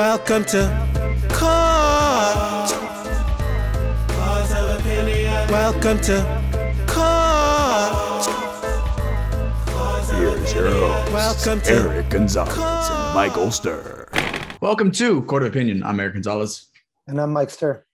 Welcome to Court. of Opinion. Welcome to Court. Here's your hosts, Welcome to Eric Gonzalez and Michael Stir. Welcome to Court of Opinion. I'm Eric Gonzalez. And I'm Mike Stir.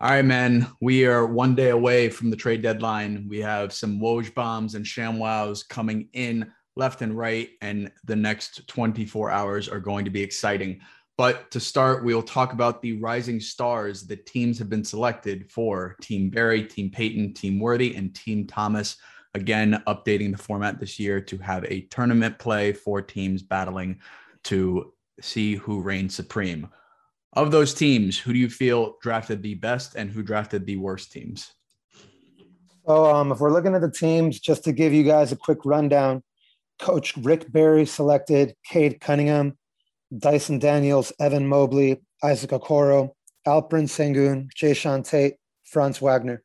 All right, man. We are one day away from the trade deadline. We have some Woj bombs and ShamWows coming in left and right, and the next 24 hours are going to be exciting. But to start, we'll talk about the rising stars that teams have been selected for Team Barry, Team Peyton, Team Worthy, and Team Thomas. Again, updating the format this year to have a tournament play for teams battling to see who reigns supreme. Of those teams, who do you feel drafted the best and who drafted the worst teams? So, um, if we're looking at the teams, just to give you guys a quick rundown, Coach Rick Barry selected Cade Cunningham, Dyson Daniels, Evan Mobley, Isaac Okoro, Alperen Sengun, Jae'Sean Tate, Franz Wagner.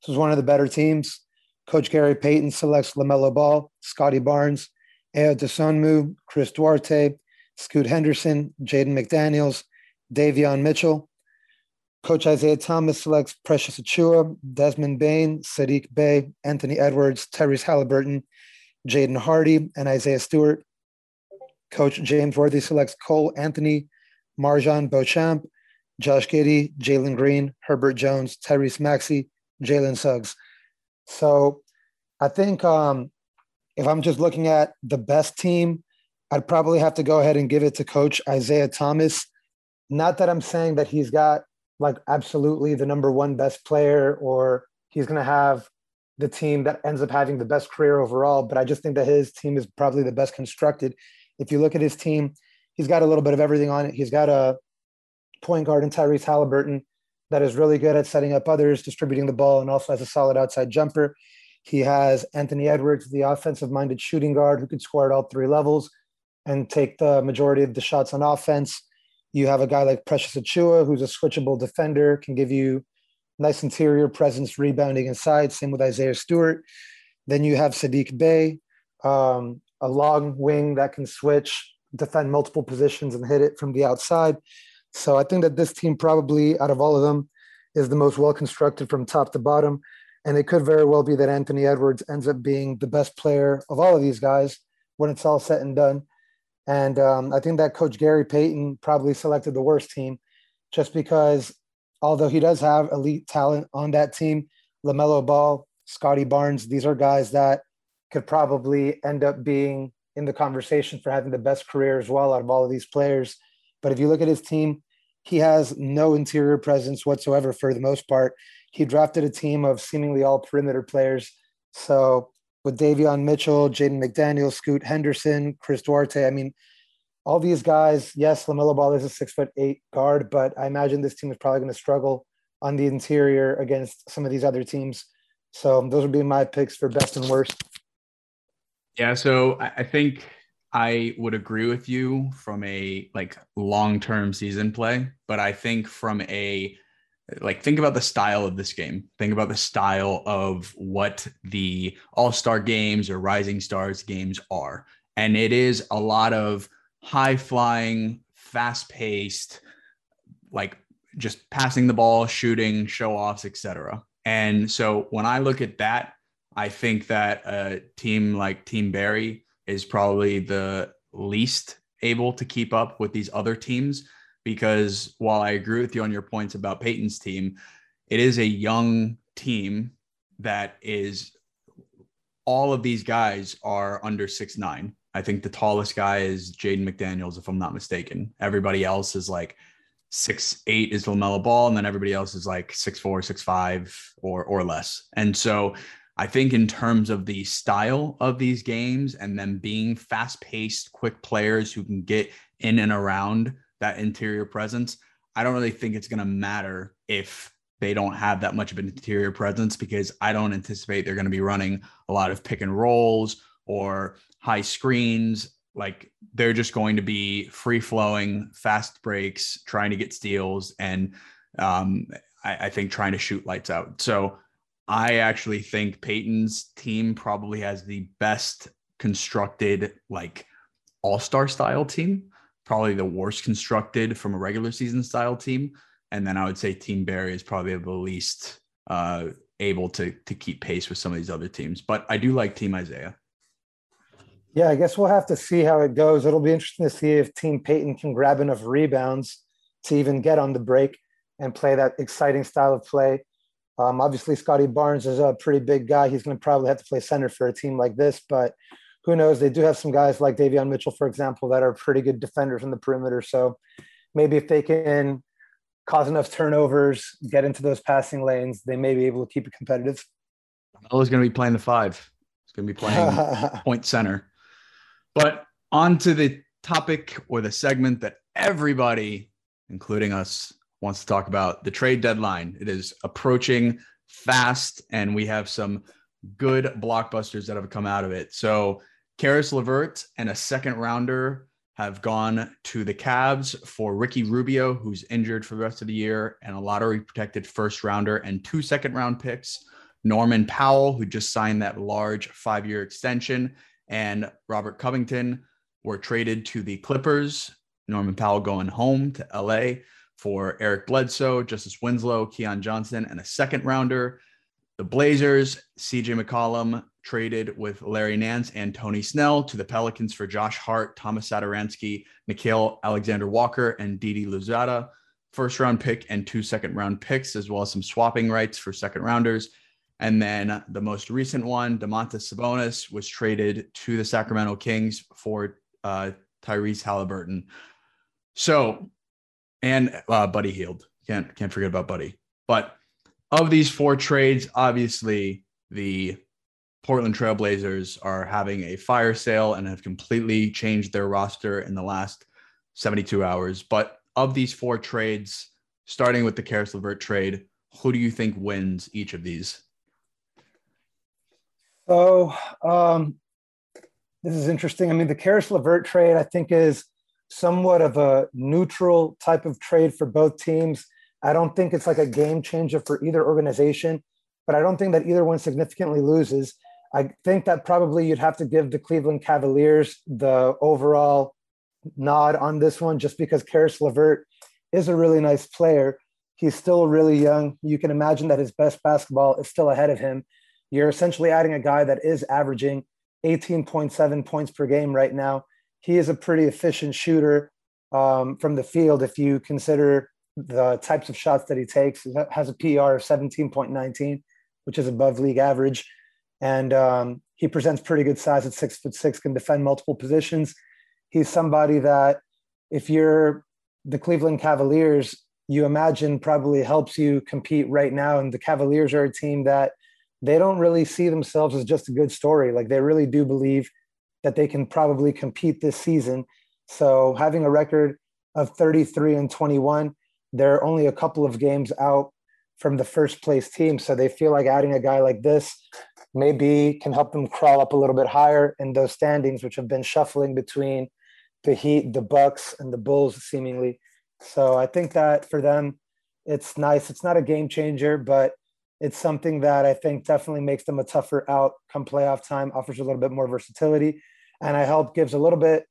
This was one of the better teams. Coach Gary Payton selects LaMelo Ball, Scottie Barnes, Ayo Dosunmu, Chris Duarte, Scoot Henderson, Jaden McDaniels, Davion Mitchell. Coach Isaiah Thomas selects Precious Achiuwa, Desmond Bane, Sadiq Bey, Anthony Edwards, Tyrese Halliburton, Jaden Hardy, and Isaiah Stewart. Coach James Worthy selects Cole Anthony, MarJon Beauchamp, Josh Giddey, Jalen Green, Herbert Jones, Tyrese Maxey, Jalen Suggs. So I think um, if I'm just looking at the best team, I'd probably have to go ahead and give it to Coach Isaiah Thomas. Not that I'm saying that he's got like absolutely the number one best player or he's going to have the team that ends up having the best career overall, but I just think that his team is probably the best constructed. If you look at his team, he's got a little bit of everything on it. He's got a point guard in Tyrese Halliburton that is really good at setting up others, distributing the ball, and also has a solid outside jumper. He has Anthony Edwards, the offensive minded shooting guard who could score at all three levels and take the majority of the shots on offense. You have a guy like Precious Achiuwa, who's a switchable defender, can give you nice interior presence, rebounding inside. Same with Isaiah Stewart. Then you have Sadiq Bey, um, a long wing that can switch, defend multiple positions, and hit it from the outside. So I think that this team probably, out of all of them, is the most well constructed from top to bottom. And it could very well be that Anthony Edwards ends up being the best player of all of these guys when it's all said and done. And um, I think that Coach Gary Payton probably selected the worst team just because, although he does have elite talent on that team, LaMelo Ball, Scottie Barnes, these are guys that could probably end up being in the conversation for having the best career as well out of all of these players. But if you look at his team, he has no interior presence whatsoever for the most part. He drafted a team of seemingly all perimeter players. So with Davion Mitchell, Jaden McDaniel, Scoot Henderson, Chris Duarte. I mean, all these guys, yes, LaMelo Ball is a six foot eight guard, but I imagine this team is probably going to struggle on the interior against some of these other teams. So those would be my picks for best and worst. Yeah, so I think I would agree with you from a like long-term season play, but I think from a like think about the style of this game. Think about the style of what the All-Star games or Rising Stars games are. And it is a lot of high flying, fast paced, like just passing the ball, shooting, show offs, etc. And so when I look at that, I think that a team like Team Barry is probably the least able to keep up with these other teams because while I agree with you on your points about Peyton's team, it is a young team that is all of these guys are under six nine. I think the tallest guy is Jaden McDaniels, if I'm not mistaken. Everybody else is like six eight is LaMelo Ball, and then everybody else is like six four, six five, or or less. And so I think in terms of the style of these games and them being fast paced, quick players who can get in and around that interior presence, I don't really think it's going to matter if they don't have that much of an interior presence because I don't anticipate they're going to be running a lot of pick and rolls or high screens. Like they're just going to be free flowing, fast breaks, trying to get steals, and um, I, I think trying to shoot lights out. So I actually think Peyton's team probably has the best constructed, like all star style team probably the worst constructed from a regular season style team. And then I would say Team Barry is probably the least uh, able to to keep pace with some of these other teams. But I do like Team Isaiah. Yeah, I guess we'll have to see how it goes. It'll be interesting to see if Team Peyton can grab enough rebounds to even get on the break and play that exciting style of play. Um, obviously, Scottie Barnes is a pretty big guy. He's going to probably have to play center for a team like this, but who knows? They do have some guys like Davion Mitchell, for example, that are pretty good defenders in the perimeter. So maybe if they can cause enough turnovers, get into those passing lanes, they may be able to keep it competitive. Melo's going to be playing the five. He's going to be playing point center. But on to the topic or the segment that everybody, including us, wants to talk about the trade deadline. It is approaching fast, and we have some good blockbusters that have come out of it. So, Caris LeVert and a second rounder have gone to the Cavs for Ricky Rubio, who's injured for the rest of the year, and a lottery protected first rounder and two second round picks. Norman Powell, who just signed that large five year extension, and Robert Covington were traded to the Clippers. Norman Powell going home to LA for Eric Bledsoe, Justise Winslow, Keon Johnson, and a second rounder. The Blazers, CJ McCollum traded with Larry Nance and Tony Snell to the Pelicans for Josh Hart, Thomas Satoransky, Nickeil Alexander Walker, and Didi Louzada. First round pick and two second round picks, as well as some swapping rights for second rounders. And then the most recent one, Domantas Sabonis, was traded to the Sacramento Kings for uh, Tyrese Halliburton. So, and uh, Buddy Hield. Can't can't forget about Buddy. But of these four trades, obviously the Portland Trailblazers are having a fire sale and have completely changed their roster in the last 72 hours. But of these four trades, starting with the Caris LeVert trade, who do you think wins each of these? So um, this is interesting. I mean, the Caris LeVert trade, I think, is somewhat of a neutral type of trade for both teams. I don't think it's like a game changer for either organization, but I don't think that either one significantly loses. I think that probably you'd have to give the Cleveland Cavaliers the overall nod on this one, just because Caris LeVert is a really nice player. He's still really young. You can imagine that his best basketball is still ahead of him. You're essentially adding a guy that is averaging 18.7 points per game right now. He is a pretty efficient shooter um, from the field if you consider the types of shots that he takes. He has a PR of 17.19, which is above league average. And um, he presents pretty good size at six foot six, can defend multiple positions. He's somebody that, if you're the Cleveland Cavaliers, you imagine probably helps you compete right now. And the Cavaliers are a team that they don't really see themselves as just a good story. Like they really do believe that they can probably compete this season. So having a record of 33 and 21, they're only a couple of games out from the first place team. So they feel like adding a guy like this maybe can help them crawl up a little bit higher in those standings, which have been shuffling between the Heat, the Bucks, and the Bulls seemingly. So I think that for them, it's nice. It's not a game changer, but it's something that I think definitely makes them a tougher out come playoff time, offers a little bit more versatility, and I hope gives a little bit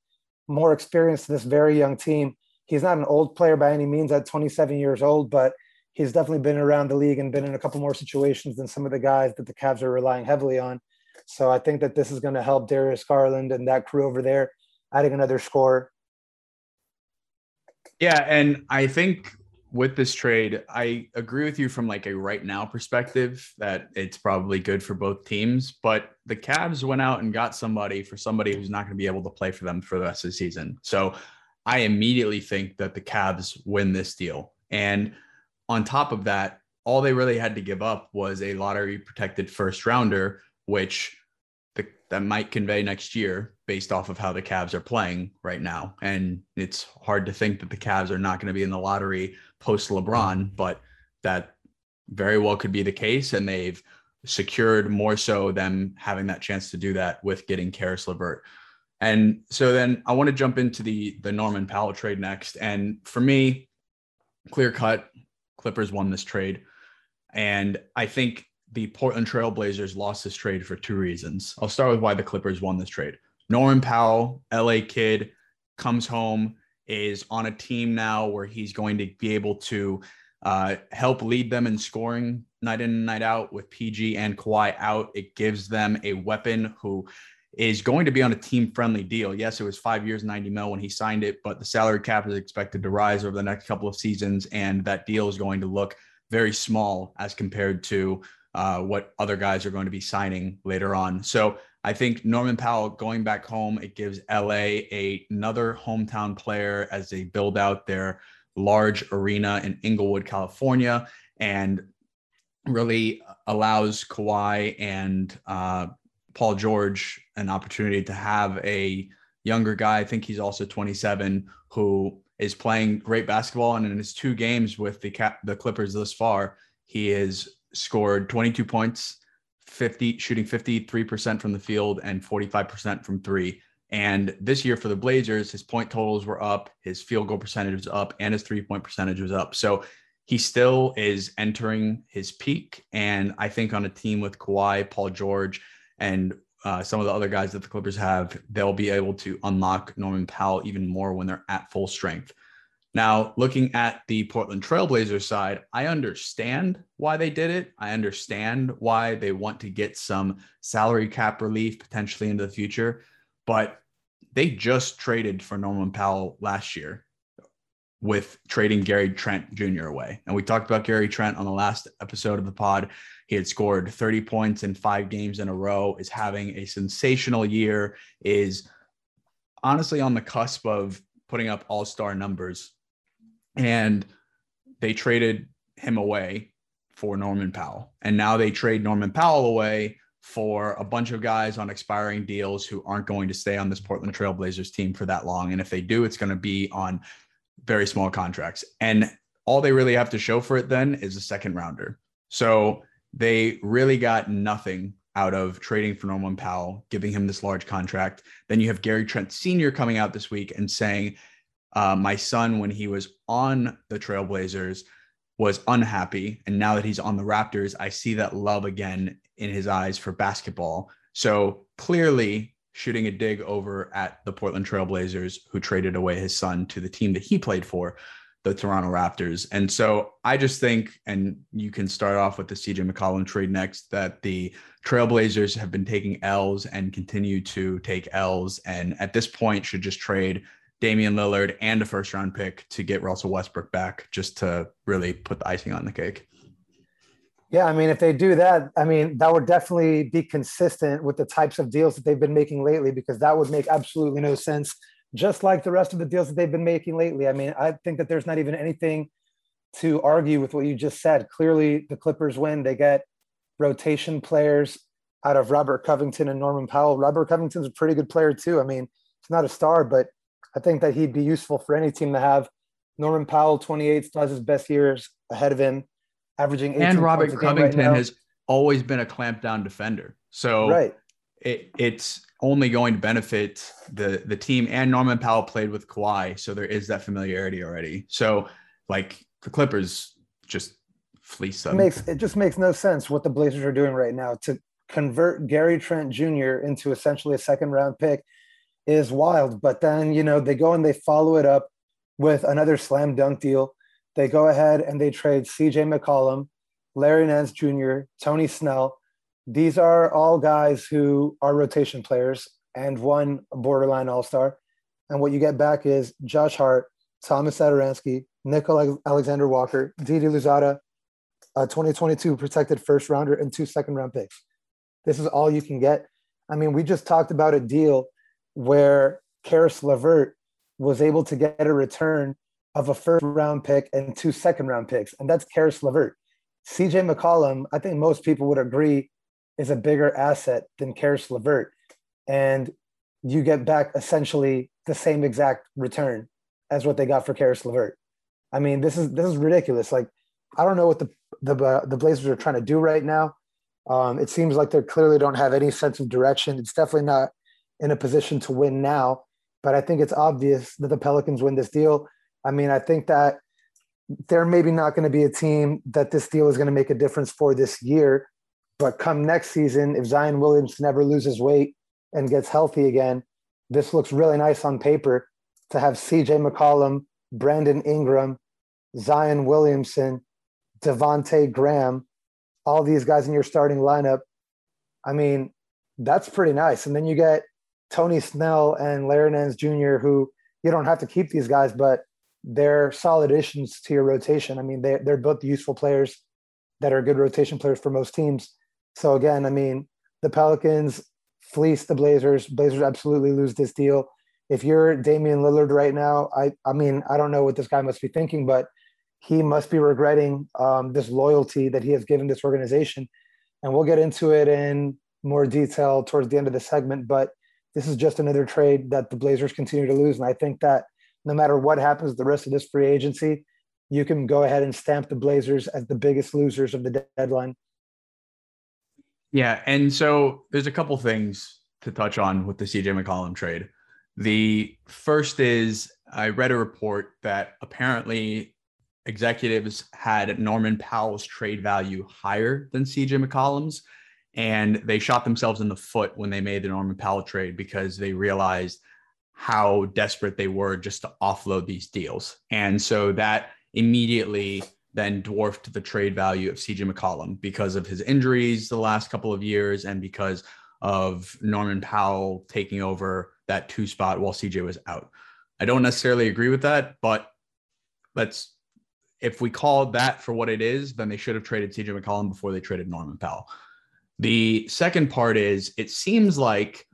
more experience to this very young team. He's not an old player by any means at 27 years old, but he's definitely been around the league and been in a couple more situations than some of the guys that the Cavs are relying heavily on. So I think that this is going to help Darius Garland and that crew over there, adding another score. Yeah, and I think with this trade, I agree with you from like a right now perspective that it's probably good for both teams. But the Cavs went out and got somebody for somebody who's not going to be able to play for them for the rest of the season. So I immediately think that the Cavs win this deal. And on top of that, all they really had to give up was a lottery protected first rounder, which the, that might convey next year based off of how the Cavs are playing right now. And it's hard to think that the Cavs are not going to be in the lottery post LeBron, mm-hmm. but that very well could be the case. And they've secured more so them having that chance to do that with getting Caris LeVert. And so then I want to jump into the the Norman Powell trade next. And for me, clear cut, Clippers won this trade. And I think the Portland Trailblazers lost this trade for two reasons. I'll start with why the Clippers won this trade. Norman Powell, LA kid, comes home. Is on a team now where he's going to be able to uh, help lead them in scoring night in and night out with PG and Kawhi out. It gives them a weapon who is going to be on a team friendly deal. Yes, it was five years, 90 mil when he signed it, but the salary cap is expected to rise over the next couple of seasons. And that deal is going to look very small as compared to uh, what other guys are going to be signing later on. So I think Norman Powell going back home, it gives LA a, another hometown player as they build out their large arena in Inglewood, California, and really allows Kawhi and uh, Paul George an opportunity to have a younger guy. I think he's also 27 who is playing great basketball. And in his two games with the cap, the Clippers thus far, he has scored 22 points, 50 shooting 53% from the field and 45% from three. And this year for the Blazers, his point totals were up, his field goal percentage was up, and his three point percentage was up. So he still is entering his peak. And I think on a team with Kawhi, Paul George, and uh, some of the other guys that the Clippers have, they'll be able to unlock Norman Powell even more when they're at full strength. Now, looking at the Portland Trailblazers side, I understand why they did it. I understand why they want to get some salary cap relief potentially into the future, but they just traded for Norman Powell last year with trading Gary Trent Jr. away. And we talked about Gary Trent on the last episode of the pod. He had scored 30 points in five games in a row, is having a sensational year, is honestly on the cusp of putting up all star numbers. And they traded him away for Norman Powell. And now they trade Norman Powell away for a bunch of guys on expiring deals who aren't going to stay on this Portland Trailblazers team for that long. And if they do, it's going to be on very small contracts. And all they really have to show for it then is a second rounder. So they really got nothing out of trading for Norman Powell, giving him this large contract. Then you have Gary Trent Sr. coming out this week and saying, uh, My son, when he was on the Trailblazers, was unhappy. And now that he's on the Raptors, I see that love again in his eyes for basketball. So clearly, shooting a dig over at the Portland Trailblazers, who traded away his son to the team that he played for, the Toronto Raptors. And so I just think, and you can start off with the CJ McCollum trade next, that the Trailblazers have been taking L's and continue to take L's. And at this point, should just trade Damian Lillard and a first round pick to get Russell Westbrook back just to really put the icing on the cake. Yeah, I mean, if they do that, I mean, that would definitely be consistent with the types of deals that they've been making lately, because that would make absolutely no sense, just like the rest of the deals that they've been making lately. I mean, I think that there's not even anything to argue with what you just said. Clearly, the Clippers win. They get rotation players out of Robert Covington and Norman Powell. Robert Covington's a pretty good player, too. I mean, he's not a star, but I think that he'd be useful for any team to have. Norman Powell, 28, still has his best years ahead of him averaging and Robert Covington right has always been a clamp down defender. So right. It, it's only going to benefit the the team. And Norman Powell played with Kawhi, so there is that familiarity already. So like the Clippers just fleece them. It makes it just makes no sense what the Blazers are doing right now to convert Gary Trent Jr. into essentially a second round pick is wild. But then you know they go and they follow it up with another slam dunk deal they go ahead and they trade CJ McCollum, Larry Nance Jr., Tony Snell. These are all guys who are rotation players and one borderline all star. And what you get back is Josh Hart, Thomas Satoransky, Nickeil Alexander Walker, Didi Louzada, a 2022 protected first rounder, and two second round picks. This is all you can get. I mean, we just talked about a deal where Caris LeVert was able to get a return of a first round pick and two second round picks, and that's Caris LeVert. CJ McCollum, I think most people would agree, is a bigger asset than Caris LeVert. And you get back essentially the same exact return as what they got for Caris LeVert. I mean, this is this is ridiculous. Like, I don't know what the the uh, the Blazers are trying to do right now. Um, it seems like they clearly don't have any sense of direction. It's definitely not in a position to win now. But I think it's obvious that the Pelicans win this deal. I mean, I think that they're maybe not going to be a team that this deal is going to make a difference for this year. But come next season, if Zion Williams never loses weight and gets healthy again, this looks really nice on paper. to have CJ McCollum, Brandon Ingram, Zion Williamson, Devonte Graham, all these guys in your starting lineup. I mean, that's pretty nice. And then you get Tony Snell and Larry Nance Jr., who you don't have to keep these guys, but they're solid additions to your rotation. I mean, they, they're both useful players that are good rotation players for most teams. So again, I mean, the Pelicans fleece the Blazers. Blazers absolutely lose this deal. If you're Damian Lillard right now, I I mean, I don't know what this guy must be thinking, but he must be regretting um, this loyalty that he has given this organization. And we'll get into it in more detail towards the end of the segment. But this is just another trade that the Blazers continue to lose. And I think that no matter what happens the rest of this free agency, you can go ahead and stamp the Blazers as the biggest losers of the deadline. Yeah, and so there's a couple things to touch on with the CJ McCollum trade. The first is I read a report that apparently executives had Norman Powell's trade value higher than CJ McCollum's, and they shot themselves in the foot when they made the Norman Powell trade because they realized how desperate they were just to offload these deals. And so that immediately then dwarfed the trade value of CJ McCollum because of his injuries the last couple of years and because of Norman Powell taking over that two spot while CJ was out. I don't necessarily agree with that, but let's if we call that for what it is, then they should have traded CJ McCollum before they traded Norman Powell. The second part is it seems like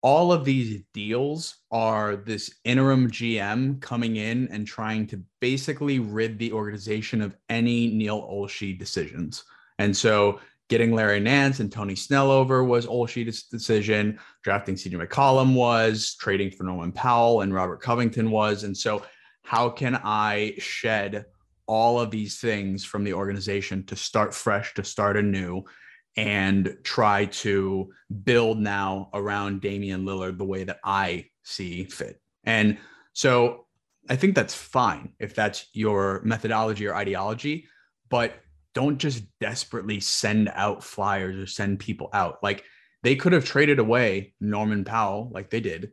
all of these deals are this interim GM coming in and trying to basically rid the organization of any Neil Olshey decisions. And so getting Larry Nance and Tony Snell over was Olshey's decision. Drafting CJ McCollum was. Trading for Norman Powell and Robert Covington was. And so, how can I shed all of these things from the organization to start fresh, to start anew? And try to build now around Damian Lillard the way that I see fit. And so I think that's fine if that's your methodology or ideology, but don't just desperately send out flyers or send people out. Like they could have traded away Norman Powell like they did,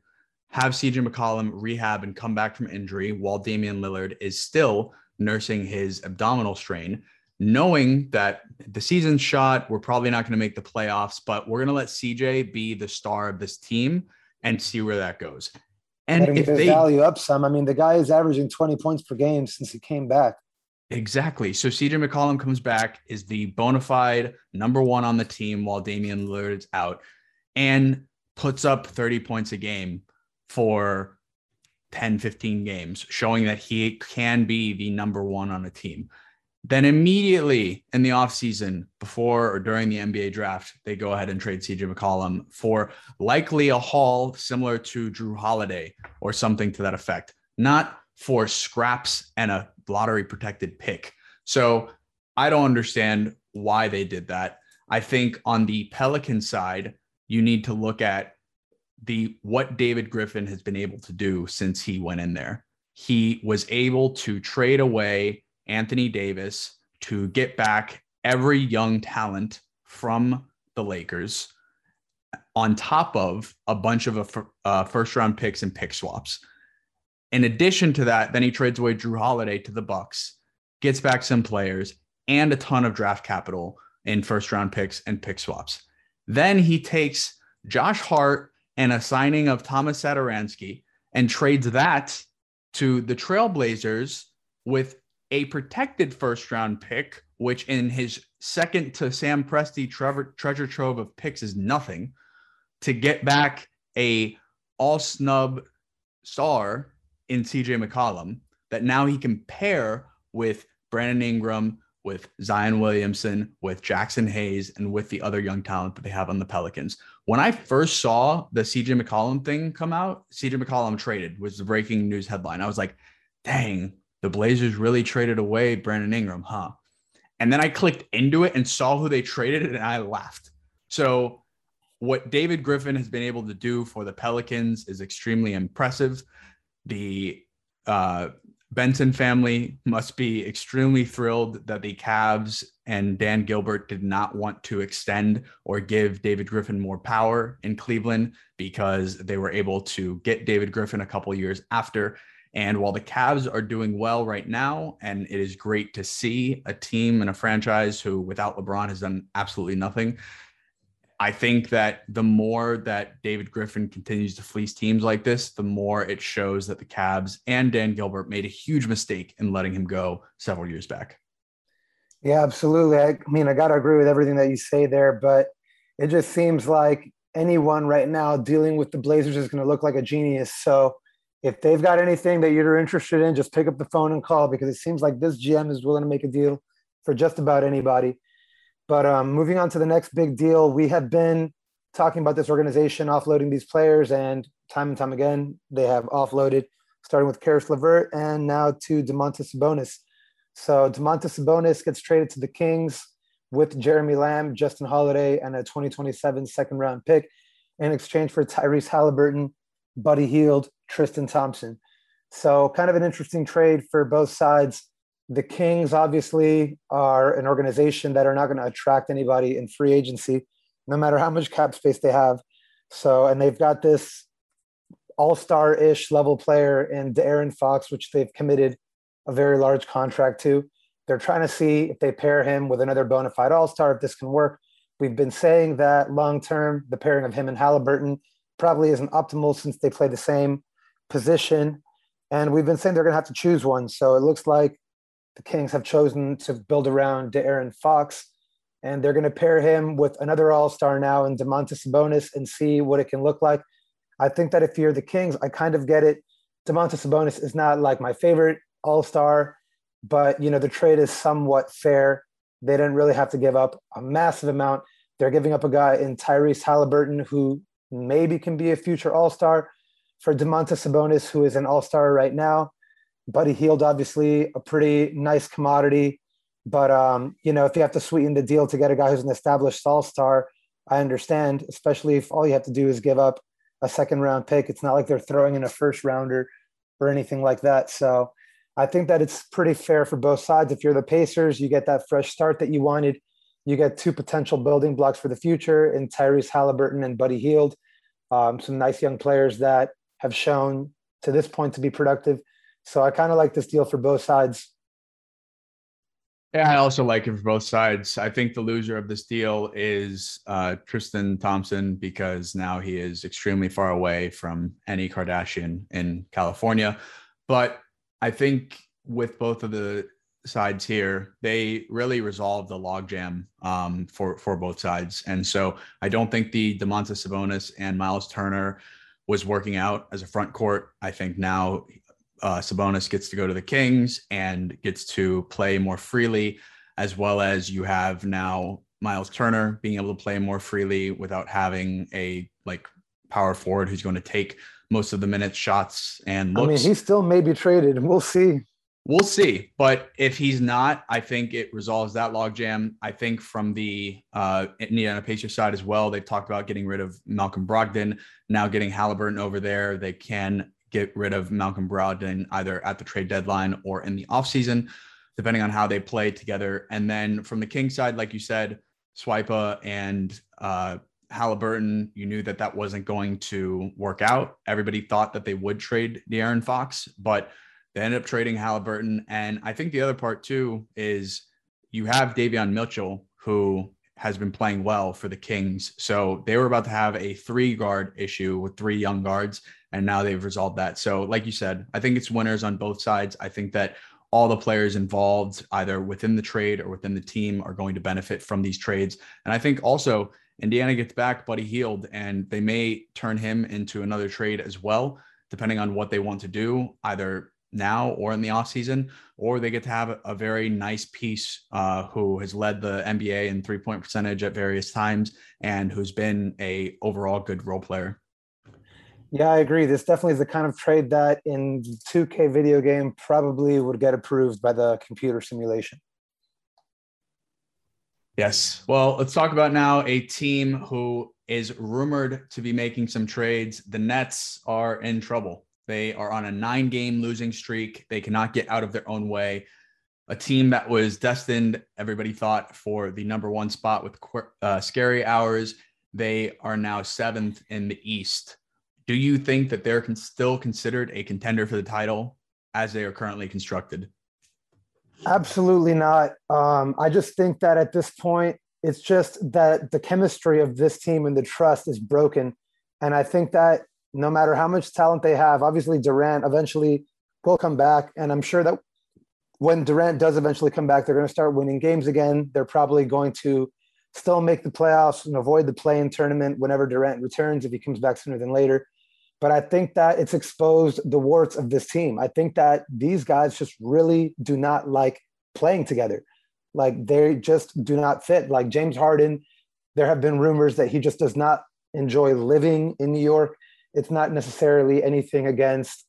have CJ McCollum rehab and come back from injury while Damian Lillard is still nursing his abdominal strain knowing that the season's shot, we're probably not going to make the playoffs, but we're going to let CJ be the star of this team and see where that goes. And if they value up some, I mean, the guy is averaging 20 points per game since he came back. Exactly. So CJ McCollum comes back, is the bona fide number one on the team while Damian Lillard's out, and puts up 30 points a game for 10, 15 games, showing that he can be the number one on a team. Then immediately in the offseason, before or during the NBA draft, they go ahead and trade CJ McCollum for likely a haul similar to Jrue Holiday or something to that effect, not for scraps and a lottery protected pick. So I don't understand why they did that. I think on the Pelican side, you need to look at the what David Griffin has been able to do since he went in there. He was able to trade away Anthony Davis to get back every young talent from the Lakers on top of a bunch of a, uh, first round picks and pick swaps. In addition to that, then he trades away Jrue Holiday to the Bucks, gets back some players and a ton of draft capital in first round picks and pick swaps. Then he takes Josh Hart and a signing of Thomas Satoransky and trades that to the Trailblazers with a protected first round pick, which in his second to Sam Presti Trevor, treasure trove of picks is nothing, to get back a all snub star in CJ McCollum that now he can pair with Brandon Ingram, with Zion Williamson, with Jaxson Hayes, and with the other young talent that they have on the Pelicans. When I first saw the CJ McCollum thing come out, CJ McCollum traded was the breaking news headline. I was like, dang, the Blazers really traded away Brandon Ingram, huh? And then I clicked into it and saw who they traded and I laughed. So, what David Griffin has been able to do for the Pelicans is extremely impressive. The uh, Benson family must be extremely thrilled that the Cavs and Dan Gilbert did not want to extend or give David Griffin more power in Cleveland because they were able to get David Griffin a couple years after. And while the Cavs are doing well right now, and it is great to see a team and a franchise who, without LeBron, has done absolutely nothing, I think that the more that David Griffin continues to fleece teams like this, the more it shows that the Cavs and Dan Gilbert made a huge mistake in letting him go several years back. Yeah, absolutely. I, mean, I got to agree with everything that you say there, but it just seems like anyone right now dealing with the Blazers is going to look like a genius. So if they've got anything that you're interested in, just pick up the phone and call because it seems like this GM is willing to make a deal for just about anybody. But um, moving on to the next big deal, we have been talking about this organization offloading these players, and time and time again, they have offloaded, starting with Caris LeVert and now to Domantas Sabonis. So Domantas Sabonis gets traded to the Kings with Jeremy Lamb, Justin Holiday, and a 2027 second round pick in exchange for Tyrese Halliburton, Buddy Hield, Tristan Thompson. So kind of an interesting trade for both sides the Kings obviously are an organization that are not going to attract anybody in free agency, no matter how much cap space they have. So, and they've got this all-star ish level player in De'Aaron Fox, which they've committed a very large contract to. They're trying to see if they pair him with another bona fide all-star, if this can work. We've been saying that long term, the pairing of him and Halliburton probably isn't optimal since they play the same position. And we've been saying they're going to have to choose one. So it looks like the Kings have chosen to build around De'Aaron Fox, and they're going to pair him with another All Star now in Domantas Sabonis and see what it can look like. I think that if you're the Kings, I kind of get it. Domantas Sabonis is not like my favorite All Star, but you know the trade is somewhat fair. They didn't really have to give up a massive amount. They're giving up a guy in Tyrese Halliburton who maybe can be a future All Star for Domantas Sabonis, who is an All Star right now. Buddy Hield, obviously, a pretty nice commodity. But um, you know, if you have to sweeten the deal to get a guy who's an established all star, I understand, especially if all you have to do is give up a second round pick. It's not like they're throwing in a first rounder or anything like that. So I think that it's pretty fair for both sides. If you're the Pacers, you get that fresh start that you wanted. You get two potential building blocks for the future in Tyrese Halliburton and Buddy Hield. Um, some nice young players that have shown to this point to be productive. So I kind of like this deal for both sides. Yeah, I also like it for both sides. I think the loser of this deal is uh, Tristan Thompson because now he is extremely far away from any Kardashian in California. But I think with both of the sides here, they really resolved the logjam um, for for both sides, and so I don't think the Domantas Sabonis and Miles Turner was working out as a front court. I think now uh, Sabonis gets to go to the Kings and gets to play more freely, as well as you have now Miles Turner being able to play more freely without having a like power forward who's going to take most of the minutes, shots, and looks. I mean, he still may be traded. We'll see. We'll see. But if he's not, I think it resolves that logjam. I think from the uh, Indiana Pacers side as well, they've talked about getting rid of Malcolm Brogdon, now getting Halliburton over there. They can get rid of Malcolm Brogdon either at the trade deadline or in the offseason, depending on how they play together. And then from the King side, like you said, Swipa and uh, Halliburton, you knew that that wasn't going to work out. Everybody thought that they would trade De'Aaron Fox, but they ended up trading Halliburton. And I think the other part too is you have Davion Mitchell, who has been playing well for the Kings. So they were about to have a three guard issue with three young guards, and now they've resolved that. So, like you said, I think it's winners on both sides. I think that all the players involved, either within the trade or within the team, are going to benefit from these trades. And I think also Indiana gets back Buddy Hield, and they may turn him into another trade as well, depending on what they want to do, either now or in the offseason, or they get to have a very nice piece uh, who has led the NBA in three point percentage at various times and who's been a overall good role player. Yeah, I agree. This definitely is the kind of trade that in 2K video game probably would get approved by the computer simulation. Yes. Well, let's talk about now a team who is rumored to be making some trades. The Nets are in trouble. They are on a nine game losing streak. They cannot get out of their own way. A team that was destined, everybody thought, for the number one spot with uh, scary hours. They are now seventh in the East. Do you think that they're con- still considered a contender for the title as they are currently constructed? Absolutely not. Um, I just think that at this point, it's just that the chemistry of this team and the trust is broken. And I think that no matter how much talent they have, obviously Durant eventually will come back. And I'm sure that when Durant does eventually come back, they're going to start winning games again. They're probably going to still make the playoffs and avoid the play-in tournament whenever Durant returns if he comes back sooner than later. But I think that it's exposed the warts of this team. I think that these guys just really do not like playing together. Like they just do not fit. Like James Harden, there have been rumors that he just does not enjoy living in New York. It's not necessarily anything against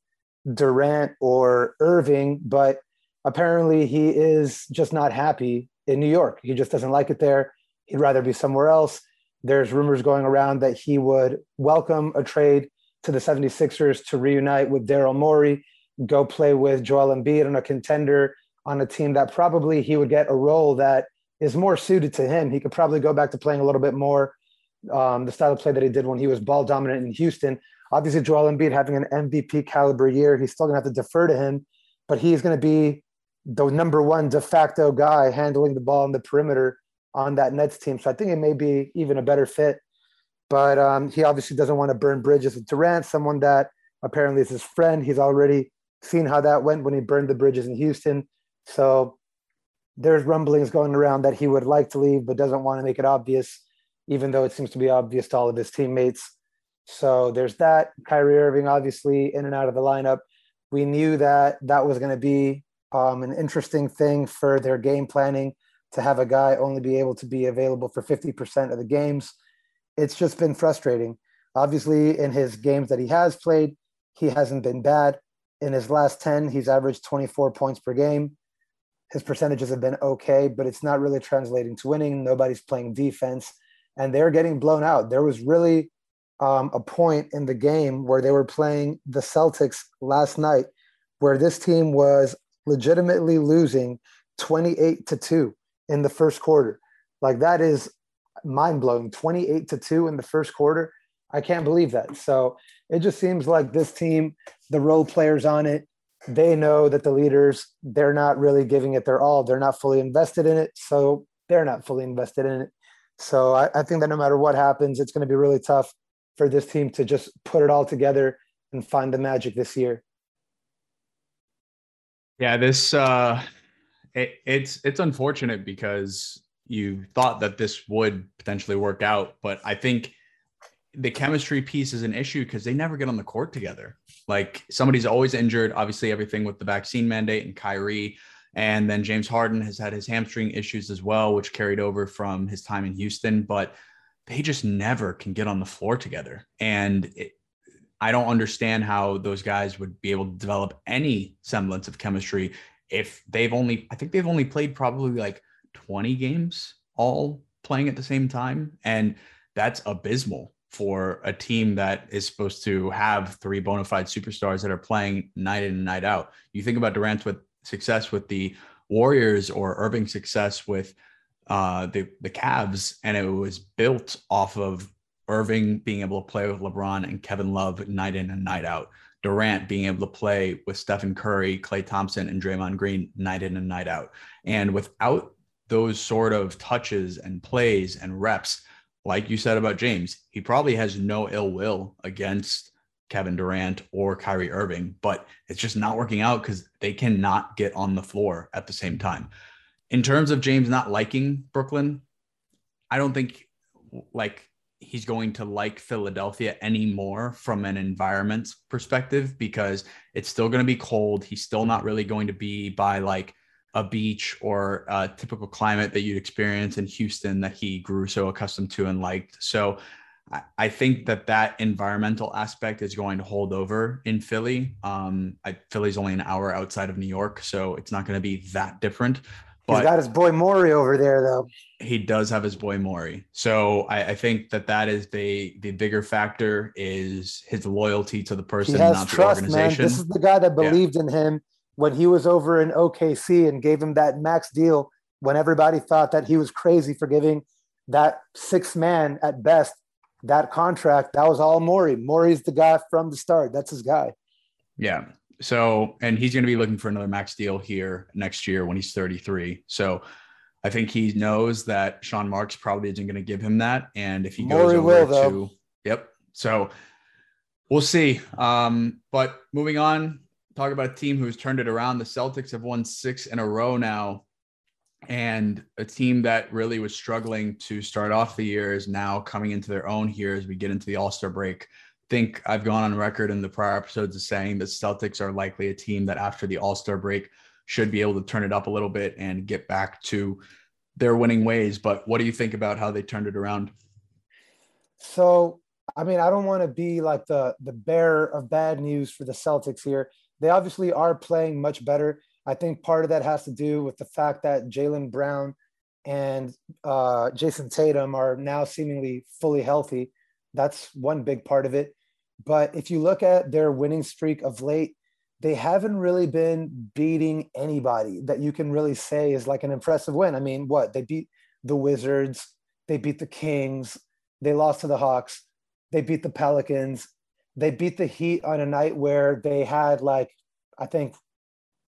Durant or Irving, but apparently he is just not happy in New York. He just doesn't like it there. He'd rather be somewhere else. There's rumors going around that he would welcome a trade to the 76ers to reunite with Daryl Morey, go play with Joel Embiid on a contender on a team that probably he would get a role that is more suited to him. He could probably go back to playing a little bit more um, the style of play that he did when he was ball dominant in Houston. Obviously, Joel Embiid having an MVP caliber year, he's still going to have to defer to him, but he's going to be the number one de facto guy handling the ball on the perimeter on that Nets team. So I think it may be even a better fit. But um, he obviously doesn't want to burn bridges with Durant, someone that apparently is his friend. He's already seen how that went when he burned the bridges in Houston. So there's rumblings going around that he would like to leave, but doesn't want to make it obvious, even though it seems to be obvious to all of his teammates. So there's that. Kyrie Irving, obviously, in and out of the lineup. We knew that that was going to be um, an interesting thing for their game planning to have a guy only be able to be available for 50% of the games. It's just been frustrating. Obviously, in his games that he has played, he hasn't been bad. In his last 10, he's averaged 24 points per game. His percentages have been okay, but it's not really translating to winning. Nobody's playing defense, and they're getting blown out. There was really um, a point in the game where they were playing the Celtics last night, where this team was legitimately losing 28 to 2 in the first quarter. Like that is mind blowing. 28 to 2 in the first quarter. I can't believe that. So it just seems like this team, the role players on it, they know that the leaders, they're not really giving it their all. They're not fully invested in it. So they're not fully invested in it. So I, I think that no matter what happens, it's going to be really tough for this team to just put it all together and find the magic this year. Yeah, this uh it, it's it's unfortunate because you thought that this would potentially work out, but I think the chemistry piece is an issue because they never get on the court together. Like somebody's always injured. Obviously, everything with the vaccine mandate and Kyrie. And then James Harden has had his hamstring issues as well, which carried over from his time in Houston. But they just never can get on the floor together. And it, I don't understand how those guys would be able to develop any semblance of chemistry if they've only, I think they've only played probably like 20 games all playing at the same time. And that's abysmal for a team that is supposed to have three bona fide superstars that are playing night in and night out. You think about Durant's with success with the Warriors or Irving's success with uh, the the Cavs, and it was built off of Irving being able to play with LeBron and Kevin Love night in and night out. Durant being able to play with Stephen Curry, Klay Thompson, and Draymond Green night in and night out. And without those sort of touches and plays and reps, like you said about James, he probably has no ill will against Kevin Durant or Kyrie Irving, but it's just not working out because they cannot get on the floor at the same time. In terms of James not liking Brooklyn, I don't think like he's going to like Philadelphia anymore from an environment perspective because it's still going to be cold. He's still not really going to be by like a beach or a typical climate that you'd experience in Houston that he grew so accustomed to and liked. So I think that that environmental aspect is going to hold over in Philly. Um, I, Philly's only an hour outside of New York, so it's not going to be that different. He's got his boy Morey over there, though. He does have his boy Morey, so I, I, think that that is the the bigger factor is his loyalty to the person, he has not trust, the organization. Man. This is the guy that believed yeah. in him when he was over in OKC and gave him that max deal when everybody thought that he was crazy for giving that six man at best that contract. That was all Morey. Morey's the guy from the start. That's his guy. Yeah. So, and he's going to be looking for another max deal here next year when he's 33. So, I think he knows that Sean Marks probably isn't going to give him that. And if he goes Morey over will, to, yep. So we'll see. Um, but moving on, talk about a team who's turned it around. The Celtics have won six in a row now. And a team that really was struggling to start off the year is now coming into their own here as we get into the All Star break think I've gone on record in the prior episodes of saying that Celtics are likely a team that after the All Star break should be able to turn it up a little bit and get back to their winning ways. But what do you think about how they turned it around? So, I mean, I don't want to be like the the bearer of bad news for the Celtics here. They obviously are playing much better. I think part of that has to do with the fact that Jaylen Brown and uh, Jayson Tatum are now seemingly fully healthy. That's one big part of it. But if you look at their winning streak of late, they haven't really been beating anybody that you can really say is like an impressive win. I mean, what? They beat the Wizards, they beat the Kings, they lost to the Hawks, they beat the Pelicans, they beat the Heat on a night where they had like, I think,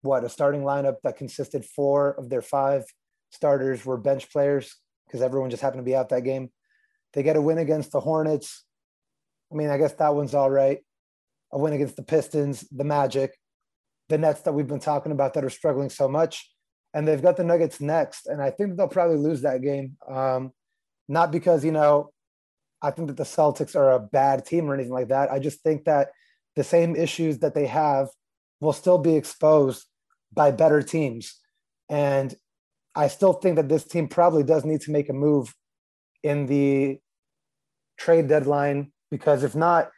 what, a starting lineup that consisted four of their five starters were bench players because everyone just happened to be out that game. They get a win against the Hornets. I mean, I guess that one's all right. A win against the Pistons, the Magic, the Nets that we've been talking about that are struggling so much. And they've got the Nuggets next. And I think they'll probably lose that game. Um, not because, you know, I think that the Celtics are a bad team or anything like that. I just think that the same issues that they have will still be exposed by better teams. And I still think that this team probably does need to make a move in the trade deadline because if not,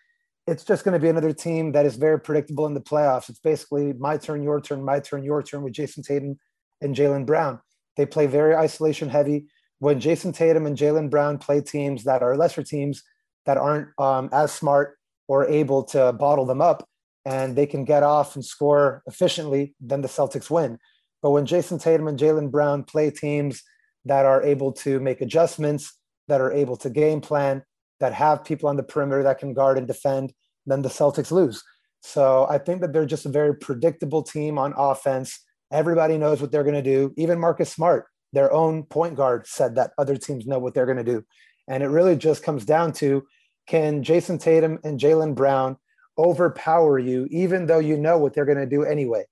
it's just going to be another team that is very predictable in the playoffs. It's basically my turn, your turn, my turn, your turn with Jayson Tatum and Jaylen Brown. They play very isolation heavy. When Jayson Tatum and Jaylen Brown play teams that are lesser teams that aren't um, as smart or able to bottle them up and they can get off and score efficiently, then the Celtics win. But when Jayson Tatum and Jaylen Brown play teams that are able to make adjustments, that are able to game plan, that have people on the perimeter that can guard and defend, then the Celtics lose. So I think that they're just a very predictable team on offense. Everybody knows what they're going to do. Even Marcus Smart, their own point guard, said that other teams know what they're going to do. And it really just comes down to can Jayson Tatum and Jaylen Brown overpower you, even though you know what they're going to do anyway?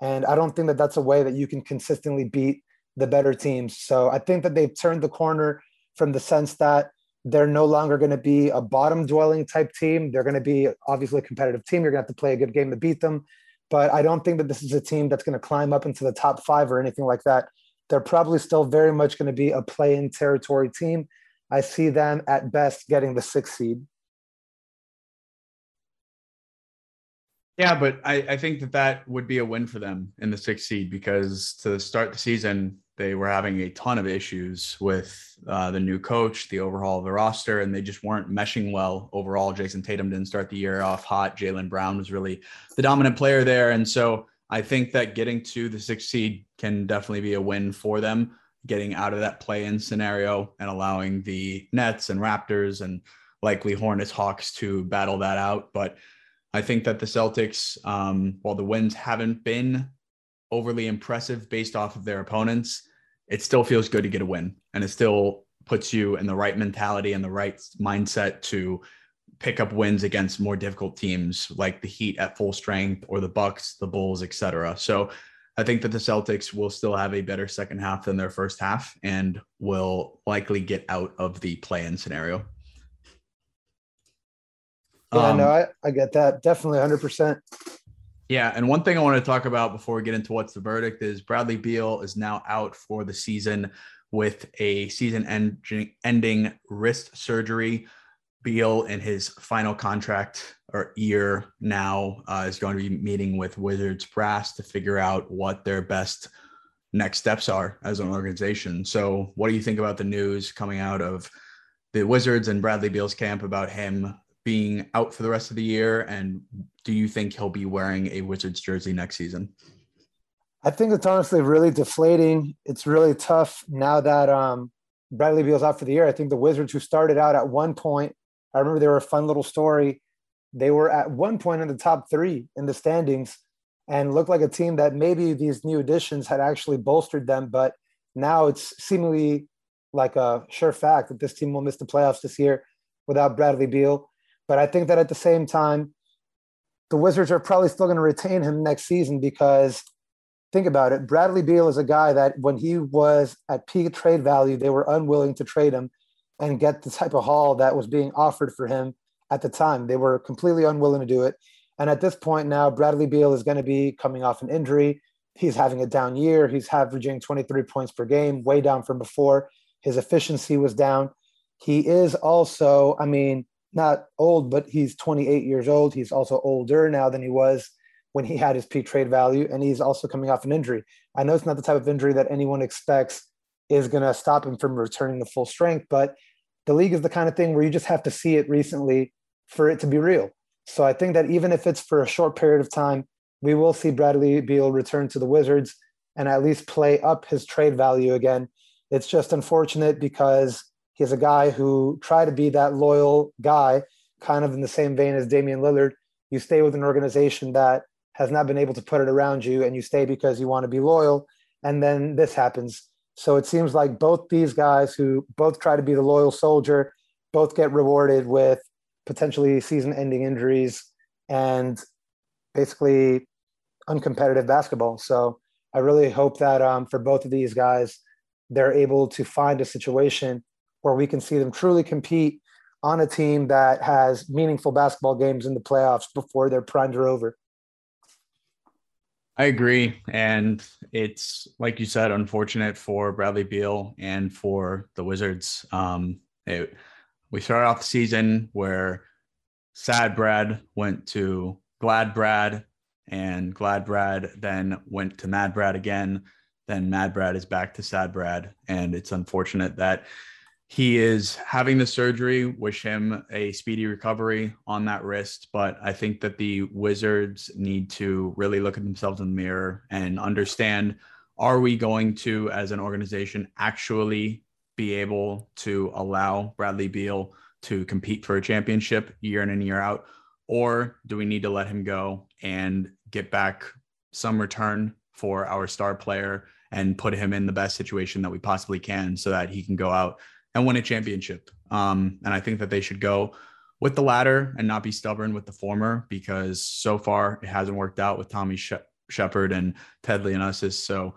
And I don't think that that's a way that you can consistently beat the better teams. So I think that they've turned the corner from the sense that they're no longer going to be a bottom dwelling type team. They're going to be obviously a competitive team. You're going to have to play a good game to beat them. But I don't think that this is a team that's going to climb up into the top five or anything like that. They're probably still very much going to be a play in territory team. I see them at best getting the sixth seed. Yeah, but I, I think that that would be a win for them in the sixth seed because to start the season, they were having a ton of issues with uh, the new coach, the overhaul of the roster, and they just weren't meshing well overall. Jayson Tatum didn't start the year off hot. Jaylen Brown was really the dominant player there. And so I think that getting to the sixth seed can definitely be a win for them, getting out of that play in scenario and allowing the Nets and Raptors and likely Hornets, Hawks to battle that out. But I think that the Celtics, um, while the wins haven't been overly impressive based off of their opponents, it still feels good to get a win and it still puts you in the right mentality and the right mindset to pick up wins against more difficult teams like the Heat at full strength or the Bucks, the Bulls, etc. So I think that the Celtics will still have a better second half than their first half and will likely get out of the play-in scenario. Yeah, um, no, I, I get that. Definitely 100%. Yeah, and one thing I want to talk about before we get into what's the verdict is Bradley Beal is now out for the season with a season ending wrist surgery. Beal in his final contract or year now uh, is going to be meeting with Wizards brass to figure out what their best next steps are as an organization. So, what do you think about the news coming out of the Wizards and Bradley Beal's camp about him being out for the rest of the year? And do you think he'll be wearing a Wizards jersey next season? I think it's honestly really deflating. It's really tough now that um, Bradley Beal's out for the year. I think the Wizards, who started out at one point, I remember they were a fun little story. They were at one point in the top three in the standings and looked like a team that maybe these new additions had actually bolstered them. But now it's seemingly like a sure fact that this team will miss the playoffs this year without Bradley Beal. But I think that at the same time, the Wizards are probably still going to retain him next season because think about it. Bradley Beal is a guy that when he was at peak trade value, they were unwilling to trade him and get the type of haul that was being offered for him at the time. They were completely unwilling to do it. And at this point now, Bradley Beal is going to be coming off an injury. He's having a down year. He's averaging 23 points per game, way down from before. His efficiency was down. He is also, I mean, not old, but he's 28 years old. He's also older now than he was when he had his peak trade value, and he's also coming off an injury. I know it's not the type of injury that anyone expects is going to stop him from returning to full strength, but the league is the kind of thing where you just have to see it recently for it to be real. So I think that even if it's for a short period of time, we will see Bradley Beal return to the Wizards and at least play up his trade value again. It's just unfortunate because he's a guy who tried to be that loyal guy, kind of in the same vein as Damian Lillard. You stay with an organization that has not been able to put it around you, and you stay because you want to be loyal. And then this happens. So it seems like both these guys who both try to be the loyal soldier both get rewarded with potentially season ending injuries and basically uncompetitive basketball. So I really hope that um, for both of these guys, they're able to find a situation where we can see them truly compete on a team that has meaningful basketball games in the playoffs before their primes are over. I agree. And it's, like you said, unfortunate for Bradley Beal and for the Wizards. Um, it, we started off the season where sad Brad went to glad Brad, and glad Brad then went to mad Brad again. Then mad Brad is back to sad Brad. And it's unfortunate that he is having the surgery. Wish him a speedy recovery on that wrist. But I think that the Wizards need to really look at themselves in the mirror and understand are we going to, as an organization, actually be able to allow Bradley Beal to compete for a championship year in and year out? Or do we need to let him go and get back some return for our star player and put him in the best situation that we possibly can so that he can go out and win a championship? Um, and I think that they should go with the latter and not be stubborn with the former because so far it hasn't worked out with Tommy Sheppard and Ted Leonsis. So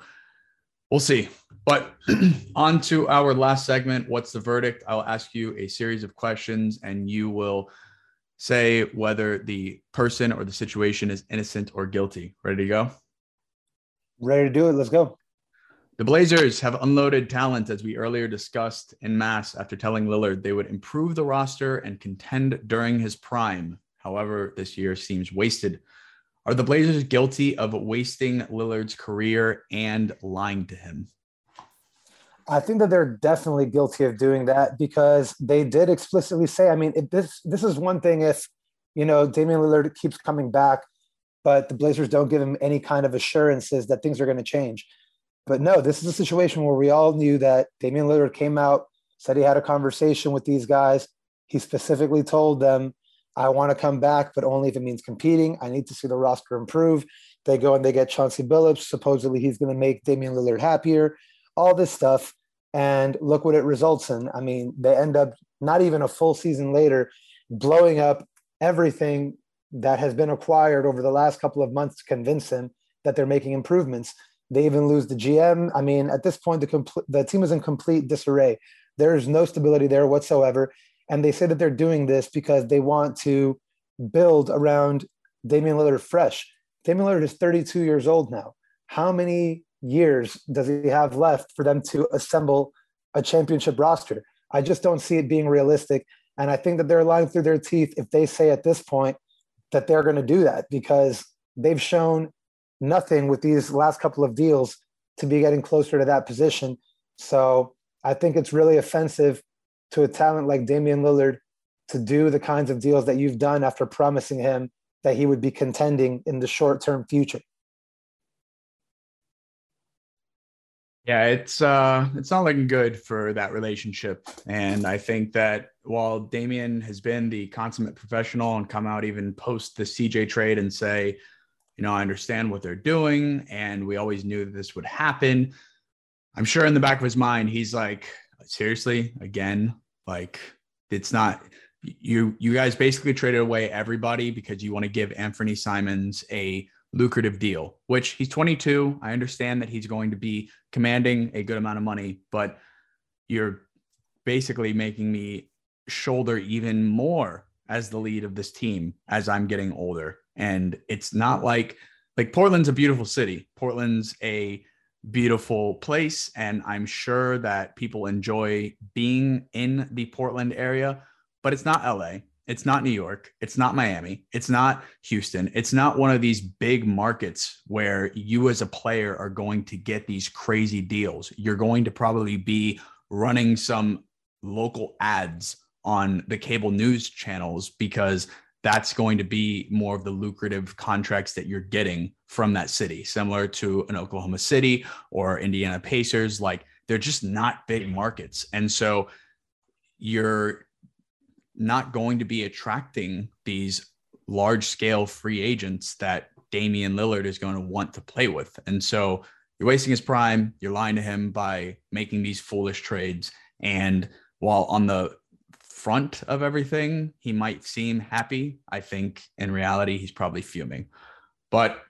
we'll see. But on to our last segment. What's the verdict? I'll ask you a series of questions and you will say whether the person or the situation is innocent or guilty. Ready to go? Ready to do it. Let's go. The Blazers have unloaded talent, as we earlier discussed in mass, after telling Lillard they would improve the roster and contend during his prime. However, this year seems wasted. Are the Blazers guilty of wasting Lillard's career and lying to him? I think that they're definitely guilty of doing that because they did explicitly say, I mean, this this is one thing if, you know, Damian Lillard keeps coming back, but the Blazers don't give him any kind of assurances that things are going to change. But no, this is a situation where we all knew that Damian Lillard came out, said he had a conversation with these guys. He specifically told them I want to come back, but only if it means competing. I need to see the roster improve. They go and they get Chauncey Billups. Supposedly he's going to make Damian Lillard happier, all this stuff. And look what it results in. I mean, they end up not even a full season later blowing up everything that has been acquired over the last couple of months to convince him that they're making improvements. They even lose the GM. I mean, at this point, the, compl- the team is in complete disarray. There's no stability there whatsoever. And they say that they're doing this because they want to build around Damian Lillard fresh. Damian Lillard is 32 years old now. How many years does he have left for them to assemble a championship roster? I just don't see it being realistic. And I think that they're lying through their teeth if they say at this point that they're going to do that because they've shown nothing with these last couple of deals to be getting closer to that position. So I think it's really offensive to a talent like Damian Lillard to do the kinds of deals that you've done after promising him that he would be contending in the short term future. Yeah, it's uh it's not looking good for that relationship. And I think that while Damian has been the consummate professional and come out even post the CJ trade and say, you know, I understand what they're doing and we always knew that this would happen. I'm sure in the back of his mind he's like, seriously, again, like it's not you you guys basically traded away everybody because you want to give Anthony Simons a lucrative deal, which he's 22. I understand that he's going to be commanding a good amount of money, but you're basically making me shoulder even more as the lead of this team as I'm getting older. And it's not like like Portland's a beautiful city. Portland's a beautiful place and I'm sure that people enjoy being in the Portland area, but it's not LA. It's not New York. It's not Miami. It's not Houston. It's not one of these big markets where you as a player are going to get these crazy deals. You're going to probably be running some local ads on the cable news channels because that's going to be more of the lucrative contracts that you're getting from that city, similar to an Oklahoma City or Indiana Pacers. Like they're just not big markets. And so you're not going to be attracting these large scale free agents that Damian Lillard is going to want to play with. And so you're wasting his prime. You're lying to him by making these foolish trades. And while on the front of everything, he might seem happy, I think in reality, he's probably fuming. But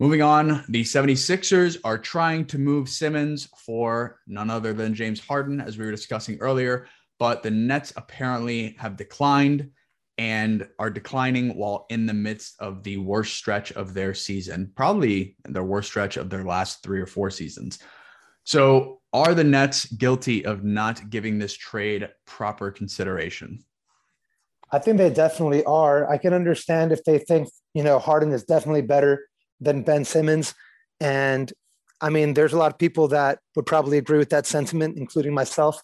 moving on, the 76ers are trying to move Simmons for none other than James Harden, as we were discussing earlier but the Nets apparently have declined and are declining while in the midst of the worst stretch of their season, probably their worst stretch of their last three or four seasons. So, are the Nets guilty of not giving this trade proper consideration? I think they definitely are. I can understand if they think, you know, Harden is definitely better than Ben Simmons. And I mean, there's a lot of people that would probably agree with that sentiment, including myself.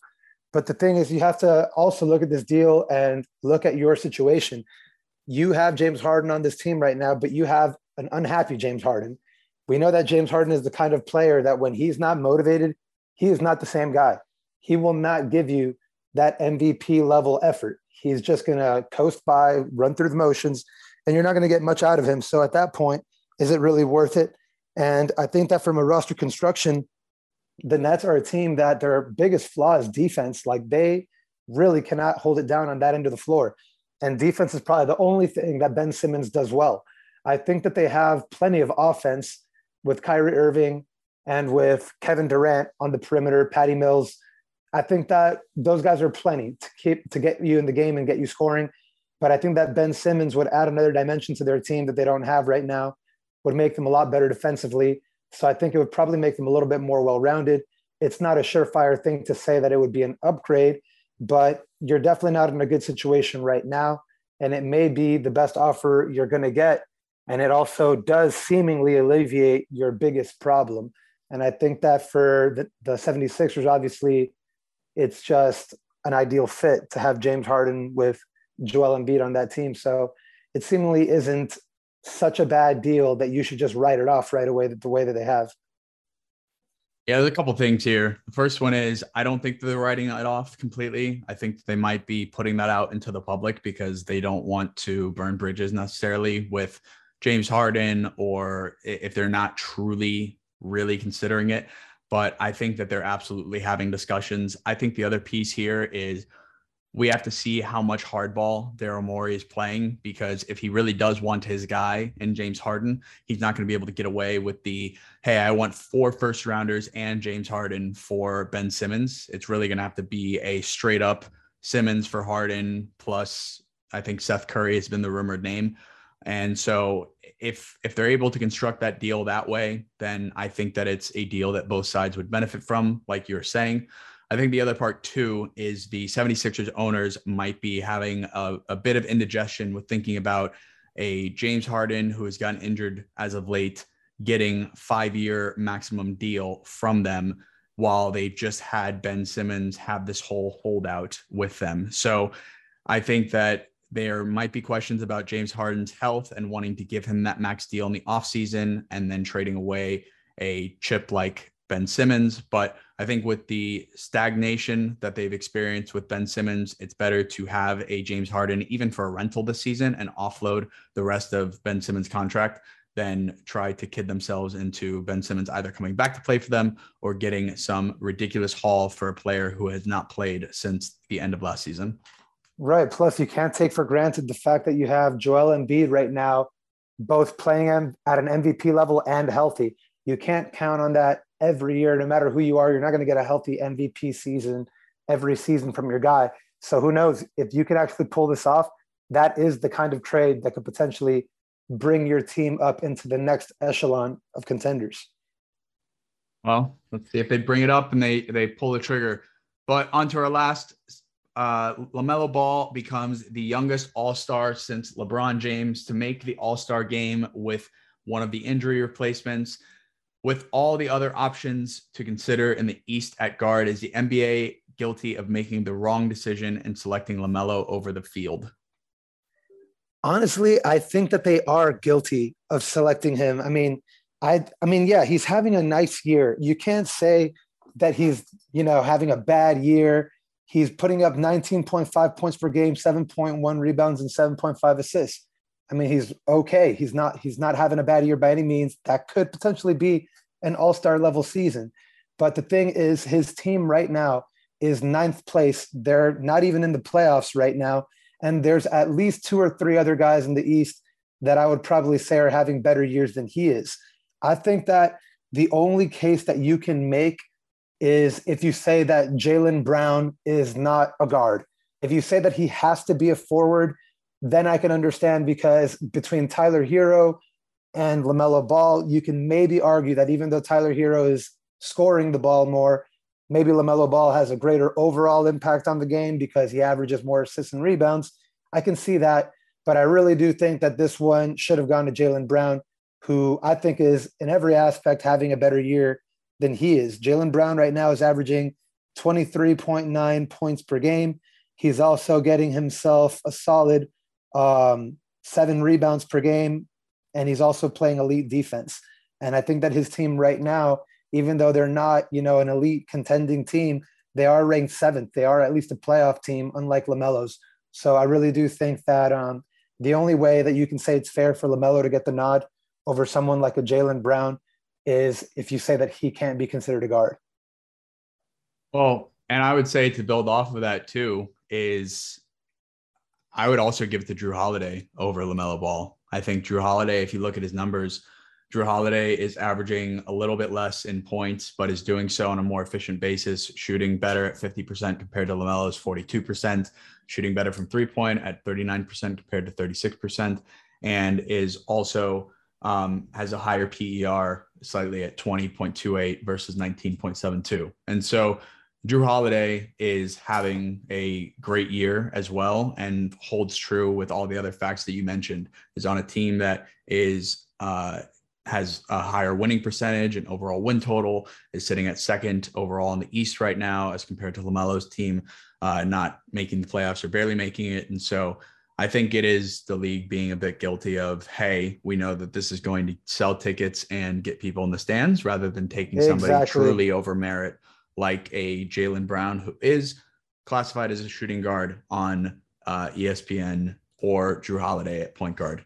But the thing is, you have to also look at this deal and look at your situation. You have James Harden on this team right now, but you have an unhappy James Harden. We know that James Harden is the kind of player that when he's not motivated, he is not the same guy. He will not give you that MVP level effort. He's just going to coast by, run through the motions, and you're not going to get much out of him. So at that point, is it really worth it? And I think that from a roster construction, the Nets are a team that their biggest flaw is defense. Like they really cannot hold it down on that end of the floor. And defense is probably the only thing that Ben Simmons does well. I think that they have plenty of offense with Kyrie Irving and with Kevin Durant on the perimeter, Patty Mills. I think that those guys are plenty to keep to get you in the game and get you scoring. But I think that Ben Simmons would add another dimension to their team that they don't have right now, would make them a lot better defensively. So I think it would probably make them a little bit more well rounded. It's not a surefire thing to say that it would be an upgrade, but you're definitely not in a good situation right now. And it may be the best offer you're going to get. And it also does seemingly alleviate your biggest problem. And I think that for the, the 76ers, obviously, it's just an ideal fit to have James Harden with Joel Embiid on that team. So it seemingly isn't such a bad deal that you should just write it off right away the way that they have. Yeah, there's a couple things here. The first one is I don't think they're writing it off completely. I think they might be putting that out into the public because they don't want to burn bridges necessarily with James Harden or if they're not truly really considering it. But I think that they're absolutely having discussions. I think the other piece here is we have to see how much hardball Daryl Morey is playing because if he really does want his guy in James Harden, he's not going to be able to get away with the hey, I want four first rounders and James Harden for Ben Simmons. It's really going to have to be a straight up Simmons for Harden plus I think Seth Curry has been the rumored name. And so if if they're able to construct that deal that way, then I think that it's a deal that both sides would benefit from, like you're saying. I think the other part too is the 76ers owners might be having a, a bit of indigestion with thinking about a James Harden who has gotten injured as of late getting five year maximum deal from them while they just had Ben Simmons have this whole holdout with them. So I think that there might be questions about James Harden's health and wanting to give him that max deal in the offseason and then trading away a chip like Ben Simmons. But I think with the stagnation that they've experienced with Ben Simmons, it's better to have a James Harden, even for a rental this season, and offload the rest of Ben Simmons' contract than try to kid themselves into Ben Simmons either coming back to play for them or getting some ridiculous haul for a player who has not played since the end of last season. Right. Plus, you can't take for granted the fact that you have Joel Embiid right now, both playing at an MVP level and healthy. You can't count on that every year, no matter who you are. You're not going to get a healthy MVP season every season from your guy. So who knows if you can actually pull this off? That is the kind of trade that could potentially bring your team up into the next echelon of contenders. Well, let's see if they bring it up and they they pull the trigger. But on to our last uh, LaMelo Ball becomes the youngest All Star since LeBron James to make the All Star game with one of the injury replacements. With all the other options to consider in the East at guard, is the NBA guilty of making the wrong decision and selecting LaMelo over the field? Honestly, I think that they are guilty of selecting him. I mean, I I mean, yeah, he's having a nice year. You can't say that he's, you know, having a bad year He's putting up 19.5 points per game, 7.1 rebounds, and 7.5 assists. I mean, he's okay. He's not he's not having a bad year by any means. That could potentially be an all-star level season. But the thing is, his team right now is ninth place. They're not even in the playoffs right now. And there's at least two or three other guys in the East that I would probably say are having better years than he is. I think that the only case that you can make is if you say that Jaylen Brown is not a guard. If you say that he has to be a forward, then I can understand because between Tyler Herro and LaMelo Ball, you can maybe argue that even though Tyler Herro is scoring the ball more, maybe LaMelo Ball has a greater overall impact on the game because he averages more assists and rebounds. I can see that. But I really do think that this one should have gone to Jaylen Brown, who I think is in every aspect having a better year than he is. Jaylen Brown right now is averaging 23.9 points per game. He's also getting himself a solid um, seven rebounds per game, and he's also playing elite defense. And I think that his team right now, even though they're not, you know, an elite contending team, they are ranked seventh. They are at least a playoff team, unlike LaMelo's. So I really do think that um, the only way that you can say it's fair for LaMelo to get the nod over someone like a Jaylen Brown is if you say that he can't be considered a guard. Well, and I would say to build off of that too is I would also give it to Jrue Holiday over LaMelo Ball. I think Jrue Holiday, if you look at his numbers, Jrue Holiday is averaging a little bit less in points, but is doing so on a more efficient basis, shooting better at 50% compared to LaMelo's 42%, shooting better from three point at 39% compared to 36%, and is also um, has a higher PER slightly at 20.28 versus 19.72. And so Jrue Holiday is having a great year as well and holds true with all the other facts that you mentioned. Is on a team that is uh, has a higher winning percentage and overall win total is sitting at second overall in the East right now as compared to LaMelo's team uh, not making the playoffs or barely making it. And so I think it is the league being a bit guilty of, hey, we know that this is going to sell tickets and get people in the stands rather than taking somebody truly over merit, like a Jaylen Brown, who is classified as a shooting guard on uh, ESPN or Jrue Holiday at point guard.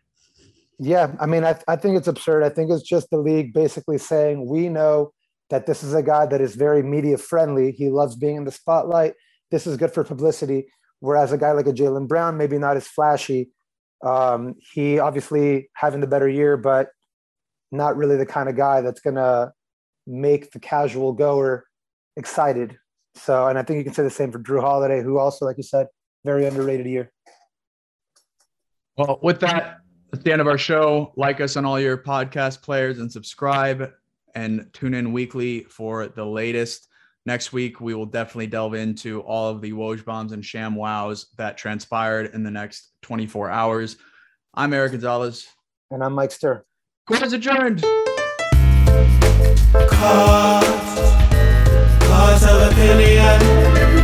Yeah, I mean, I, I think it's absurd. I think it's just the league basically saying we know that this is a guy that is very media friendly. He loves being in the spotlight. This is good for publicity. Whereas a guy like a Jaylen Brown, maybe not as flashy. Um, he obviously having the better year, but not really the kind of guy that's going to make the casual goer excited. So, and I think you can say the same for Jrue Holiday, who also, like you said, very underrated year. Well, with that, that's the end of our show. Like us on all your podcast players and subscribe and tune in weekly for the latest Next week, we will definitely delve into all of the Woj bombs and sham wows that transpired in the next 24 hours. I'm Eric Gonzalez. And I'm Mike Stir. Court is adjourned. Cause, cause of opinion.